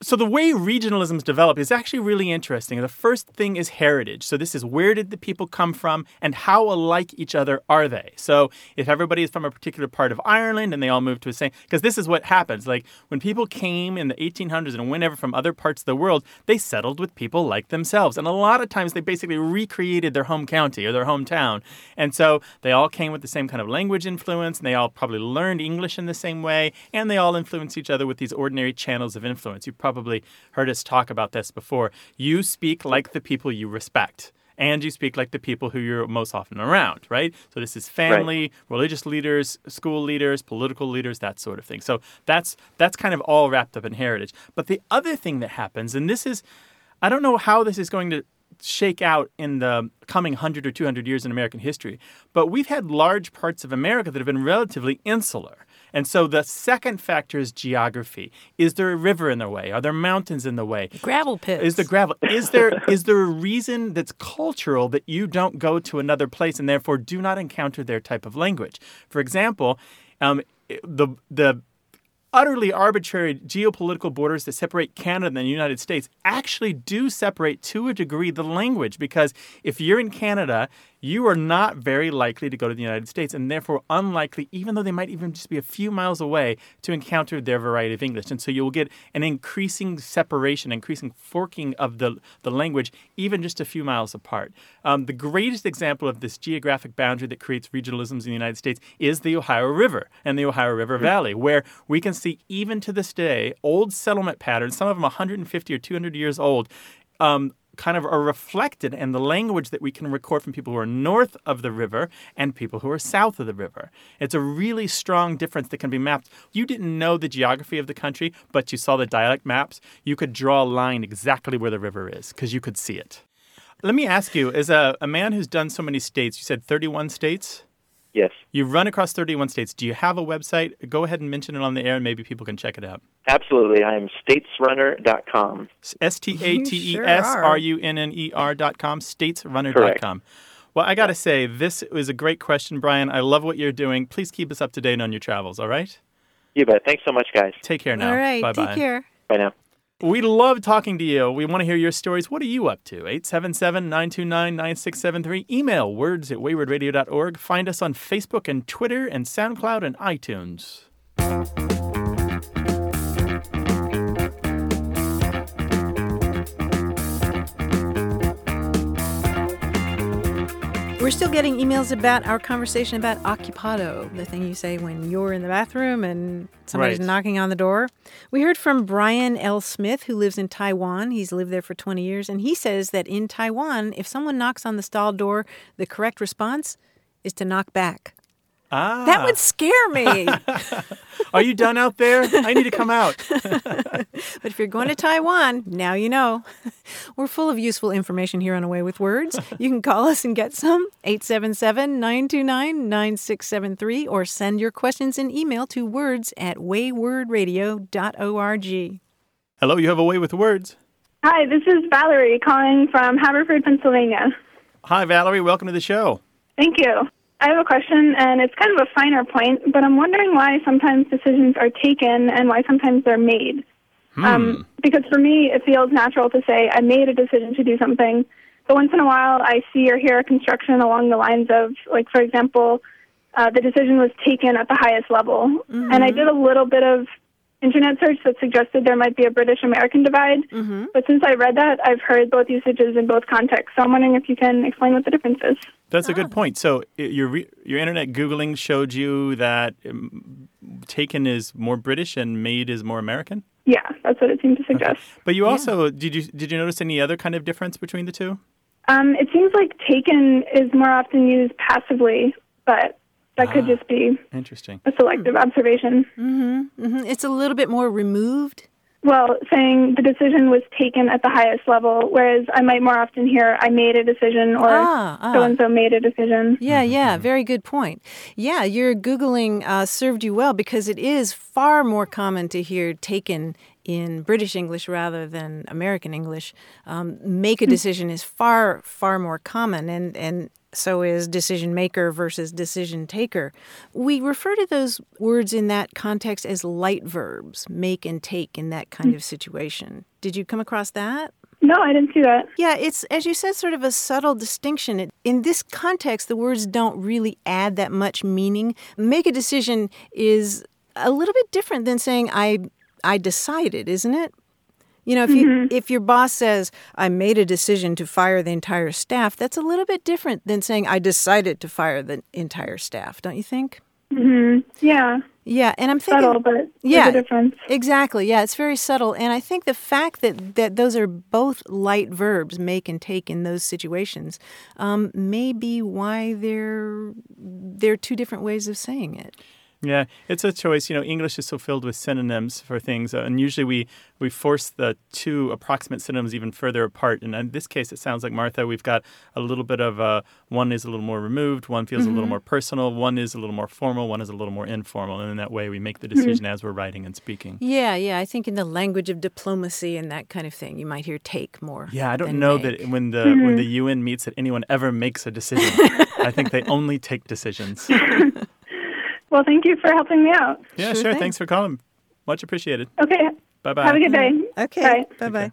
So the way regionalisms develop is actually really interesting. The first thing is heritage. So this is where did the people come from and how alike each other are they? So if everybody is from a particular part of Ireland and they all moved to the same because this is what happens. Like when people came in the 1800s and whenever from other parts of the world, they settled with people like themselves. And a lot of times they basically recreated their home county or their hometown. And so they all came with the same kind of language influence and they all probably learned English in the same way and they all influenced each other with these ordinary channels of influence. You probably probably heard us talk about this before. You speak like the people you respect. And you speak like the people who you're most often around, right? So this is family, religious leaders, school leaders, political leaders, that sort of thing. So that's that's kind of all wrapped up in heritage. But the other thing that happens, and this is I don't know how this is going to shake out in the coming 100 or 200 years in American history, but we've had large parts of America that have been relatively insular. And so the second factor is geography. Is there a river in the way? Are there mountains in the way? Gravel pits. Is the gravel? Is there is there a reason that's cultural that you don't go to another place and therefore do not encounter their type of language? For example, um, the the utterly arbitrary geopolitical borders that separate Canada and the United States actually do separate to a degree the language because if you're in Canada, you are not very likely to go to the United States and therefore unlikely, even though they might even just be a few miles away, to encounter their variety of English. And so you'll get an increasing separation, increasing forking of the, the language, even just a few miles apart. Um, the greatest example of this geographic boundary that creates regionalisms in the United States is the Ohio River and the Ohio River Valley, where we can see even to this day old settlement patterns, some of them 150 or 200 years old, um, kind of are reflected in the language that we can record from people who are north of the river and people who are south of the river. It's a really strong difference that can be mapped. You didn't know the geography of the country, but you saw the dialect maps. You could draw a line exactly where the river is because you could see it. Let me ask you, as a, a man who's done so many states, you said 31 states? Yes. You've run across 31 states. Do you have a website? Go ahead and mention it on the air and maybe people can check it out. Absolutely. I am statesrunner.com. S T A T E S R U N N E R dot com, statesrunner.com. Well, I got to say, this is a great question, Brian. I love what you're doing. Please keep us up to date on your travels, all right? You bet. Thanks so much, guys. Take care now. All right. Bye-bye. Take care. Bye now. We love talking to you. We want to hear your stories. What are you up to? 877 929 9673. Email words at waywordradio.org. Find us on Facebook and Twitter and SoundCloud and iTunes. We're still getting emails about our conversation about occupado, the thing you say when you're in the bathroom and somebody's Right. knocking on the door. We heard from Brian L. Smith, who lives in Taiwan. He's lived there for 20 years, and he says that in Taiwan, if someone knocks on the stall door, the correct response is to knock back. Ah. That would scare me. <laughs> Are you done out there? I need to come out. <laughs> But if you're going to Taiwan, now you know. We're full of useful information here on A Way with Words. You can call us and get some 877 929 9673 or send your questions in email to words at waywordradio.org. Hello, you have a way with words. Hi, this is Valerie calling from Haverford, Pennsylvania. Hi, Valerie. Welcome to the show. Thank you. I have a question, and it's kind of a finer point, but I'm wondering why sometimes decisions are taken and why sometimes they're made. Um, because for me, it feels natural to say, I made a decision to do something, but once in a while I see or hear a construction along the lines of, like, for example, uh, the decision was taken at the highest level. And I did a little bit of internet search that suggested there might be a British American divide. But since I read that, I've heard both usages in both contexts. So I'm wondering if you can explain what the difference is. That's a good point. So your your internet googling showed you that um, taken is more British and made is more American. Yeah, that's what it seemed to suggest. But you also did you did you notice any other kind of difference between the two? Um, it seems like taken is more often used passively, but that could just be Interesting. a selective observation. hmm It's a little bit more removed. Well, saying the decision was taken at the highest level, whereas I might more often hear I made a decision or Ah, ah. so and so made a decision. Yeah, yeah, very good point. Yeah, your Googling uh, served you well because it is far more common to hear taken in British English rather than American English. Um, make a decision is far, far more common, and, and so is decision maker versus decision taker. We refer to those words in that context as light verbs, make and take in that kind mm. of situation. Did you come across that? No, I didn't see that. Yeah, it's, as you said, sort of a subtle distinction. It, in this context, the words don't really add that much meaning. Make a decision is a little bit different than saying, I, I decided, isn't it? You know, if you if your boss says I made a decision to fire the entire staff, that's a little bit different than saying I decided to fire the entire staff, don't you think? hmm Yeah. Yeah, and I'm thinking Subtle, but yeah, a difference. Exactly. Yeah, it's very subtle, and I think the fact that that those are both light verbs, make and take, in those situations, um, may be why they're they're two different ways of saying it. Yeah, it's a choice. You know, English is so filled with synonyms for things, uh, and usually we we force the two approximate synonyms even further apart. And in this case, it sounds like Martha. We've got a little bit of uh, one is a little more removed, one feels a little Mhm. more personal, one is a little more formal, one is a little more informal, and in that way, we make the Mhm. decision as we're writing and speaking. Yeah, yeah. I think in the language of diplomacy and that kind of thing, you might hear take more. Yeah, I don't know make. that when the when Mhm. the UN meets that anyone ever makes a decision. <laughs> I think they only take decisions. <laughs> Well, thank you for helping me out. Yeah, Sure sure. thing. Thanks for calling. Much appreciated. Okay. Bye bye. Have a good day. Mm-hmm. Okay. Bye. Bye bye.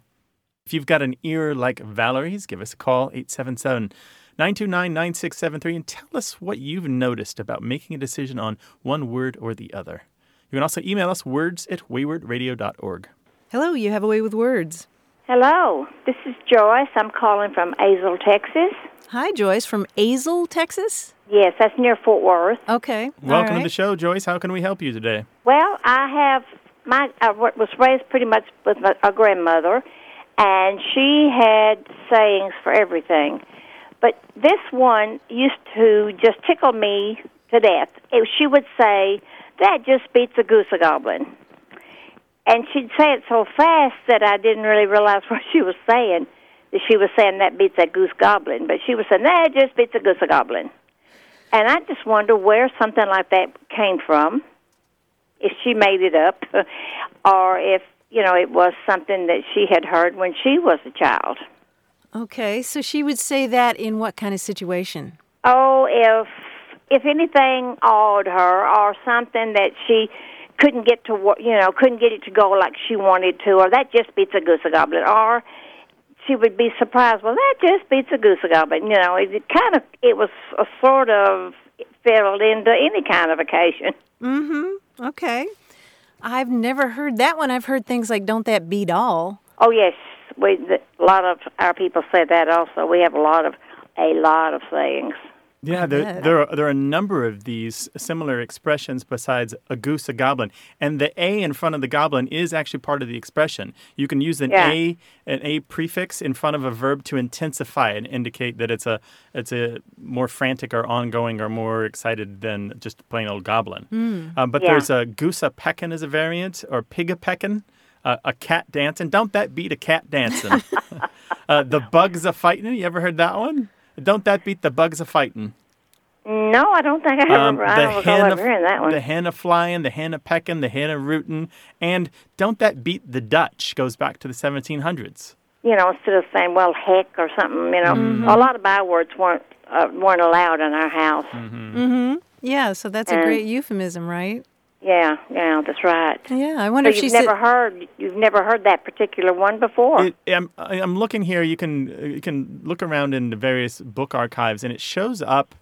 If you've got an ear like Valerie's, give us a call, 877 929 9673, and tell us what you've noticed about making a decision on one word or the other. You can also email us words at waywordradio.org. Hello, you have a way with words. Hello, this is Joyce. I'm calling from Azle, Texas. Hi, Joyce from Azle, Texas. Yes, that's near Fort Worth. Okay. Welcome all to the show, Joyce. How can we help you today? Well, I have my uh, I was raised pretty much with my, a grandmother, and she had sayings for everything. But this one used to just tickle me to death. It, she would say, "That just beats a goose a goblin," and she'd say it so fast that I didn't really realize <laughs> what she was saying. That she was saying that beats a goose goblin, but she was saying that just beats a goose a goblin. And I just wonder where something like that came from. If she made it up, <laughs> or if you know it was something that she had heard when she was a child. Okay, so she would say that in what kind of situation? Oh, if if anything awed her, or something that she couldn't get to, wo- you know, couldn't get it to go like she wanted to, or that just beats a goose a goblin, or she would be surprised. Well, that just beats a goose a goblin. You know, it, it kind of it was a sort of filled into any kind of occasion. Mm-hmm. Okay. I've never heard that one. I've heard things like "Don't that beat all." Oh yes, we the, a lot of our people say that also. We have a lot of a lot of sayings. Yeah, there, there, are, there are a number of these similar expressions besides a goose, a goblin. And the A in front of the goblin is actually part of the expression. You can use an Yeah. A an A prefix in front of a verb to intensify and indicate that it's a it's a more frantic or ongoing or more excited than just plain old goblin. Um, but Yeah. there's a goose a peckin as a variant or pig a peckin. Uh, a cat dancing. Don't that beat a cat dancing? <laughs> uh, the bugs a fighting. You ever heard that one? Don't that beat the bugs a fighting? No, I don't think I ever. Um, I don't recall ever hearing that one. the hen a flying, the hen a pecking, the hen a rooting, and don't that beat the Dutch? Goes back to the 1700s. you know, instead of saying "well, heck" or something, you know, Mm-hmm. a lot of bywords weren't uh, weren't allowed in our house. Mm-hmm. Yeah, so that's a great euphemism, right? Yeah, yeah, that's right. Yeah, I So wonder if you've she's never heard you've never heard that particular one before. It, I'm, I'm looking here. You can you can look around in the various book archives, and it shows up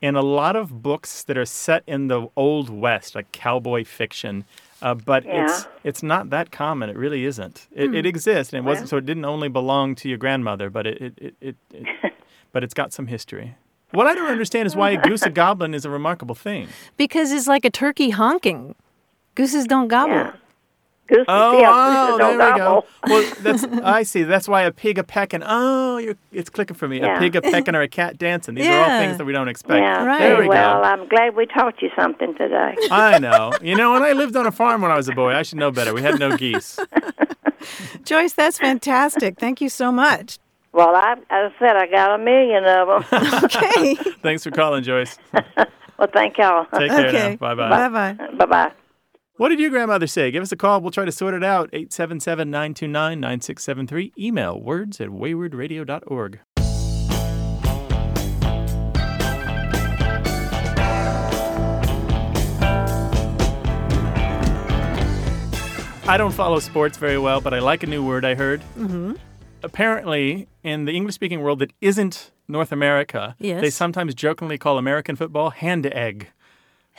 in a lot of books that are set in the old west, like cowboy fiction. Uh, but it's Yeah. it's not that common. It really isn't. It, it exists, and it wasn't. So it didn't only belong to your grandmother, but it it, it, it, it <laughs> but it's got some history. What I don't understand is why a goose a <laughs> goblin is a remarkable thing. because it's like a turkey honking. Gooses don't gobble. Yeah. Gooses, Oh, yeah, oh gooses oh, there don't we go. Well, that's <laughs> I see. That's why a pig a pecking. Oh, you're, it's clicking for me. A pig a pecking or a cat dancing. These are all things that we don't expect. Yeah, Right. There we well, go. I'm glad we taught you something today. <laughs> I know. You know, when I lived on a farm when I was a boy, I should know better. We had no geese. Joyce, that's fantastic. Thank you so much. Well, I, as I said, I got a million of them. <laughs> Okay. <laughs> Thanks for calling, Joyce. <laughs> well, thank y'all. Take care okay. Bye bye. Bye bye. bye bye. What did your grandmother say? Give us a call. We'll try to sort it out. 877 929 9673. Email words at waywordradio.org. I don't follow sports very well, but I like a new word I heard. Mm-hmm. Apparently, in the English speaking world that isn't North America, Yes. they sometimes jokingly call American football hand egg.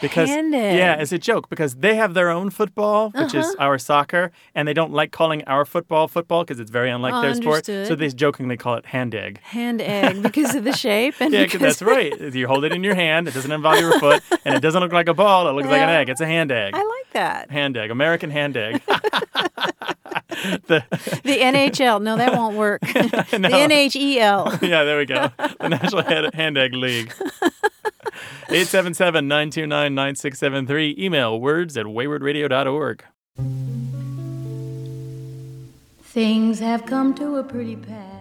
Because Hand egg. yeah, it's a joke because they have their own football, which is Uh-huh. our soccer, and they don't like calling our football football because it's very unlike Oh, their sport. So they jokingly call it hand egg. Hand egg <laughs> because of the shape and Yeah, 'cause because that's right. You hold it in your hand. It doesn't involve your foot, and it doesn't look like a ball. It looks like an egg. It's a hand egg. I like that. Hand egg, American hand egg. <laughs> <laughs> the, The NHL. No, that won't work. The NHEL. yeah, there we go. The National hand Egg League. 877-929-9673. Email words at waywordradio.org. Things have come to a pretty pass.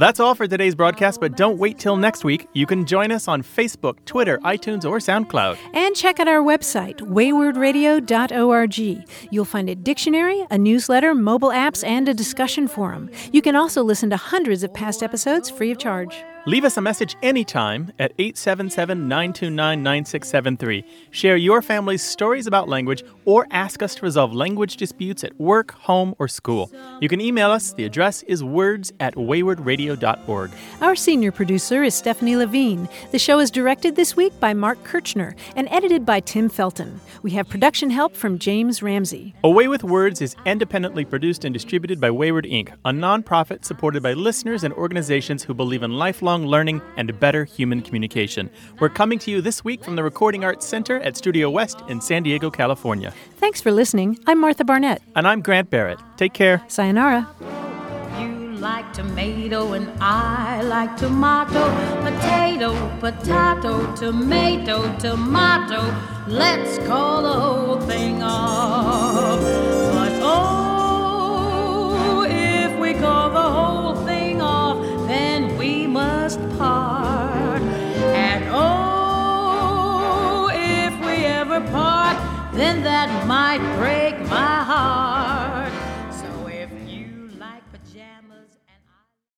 That's all for today's broadcast, but don't wait till next week. You can join us on Facebook, Twitter, iTunes, or SoundCloud. And check out our website, waywordradio.org. You'll find a dictionary, a newsletter, mobile apps, and a discussion forum. You can also listen to hundreds of past episodes free of charge. Leave us a message anytime at 877 929 9673. Share your family's stories about language or ask us to resolve language disputes at work, home, or school. You can email us. The address is words at waywordradio.org. Our senior producer is Stefanie Levine. The show is directed this week by Mark Kirchner and edited by Tim Felton. We have production help from James Ramsey. A Way with Words is independently produced and distributed by Wayword Inc., a nonprofit supported by listeners and organizations who believe in lifelong learning and better human communication. We're coming to you this week from the Recording Arts Center at Studio West in San Diego, California. Thanks for listening. I'm Martha Barnette. And I'm Grant Barrett. Take care. Sayonara. You like tomato and I like tomato. Potato, potato, tomato, tomato. Let's call the whole thing off. But oh, if we call the apart. And oh, if we ever part, then that might break my heart.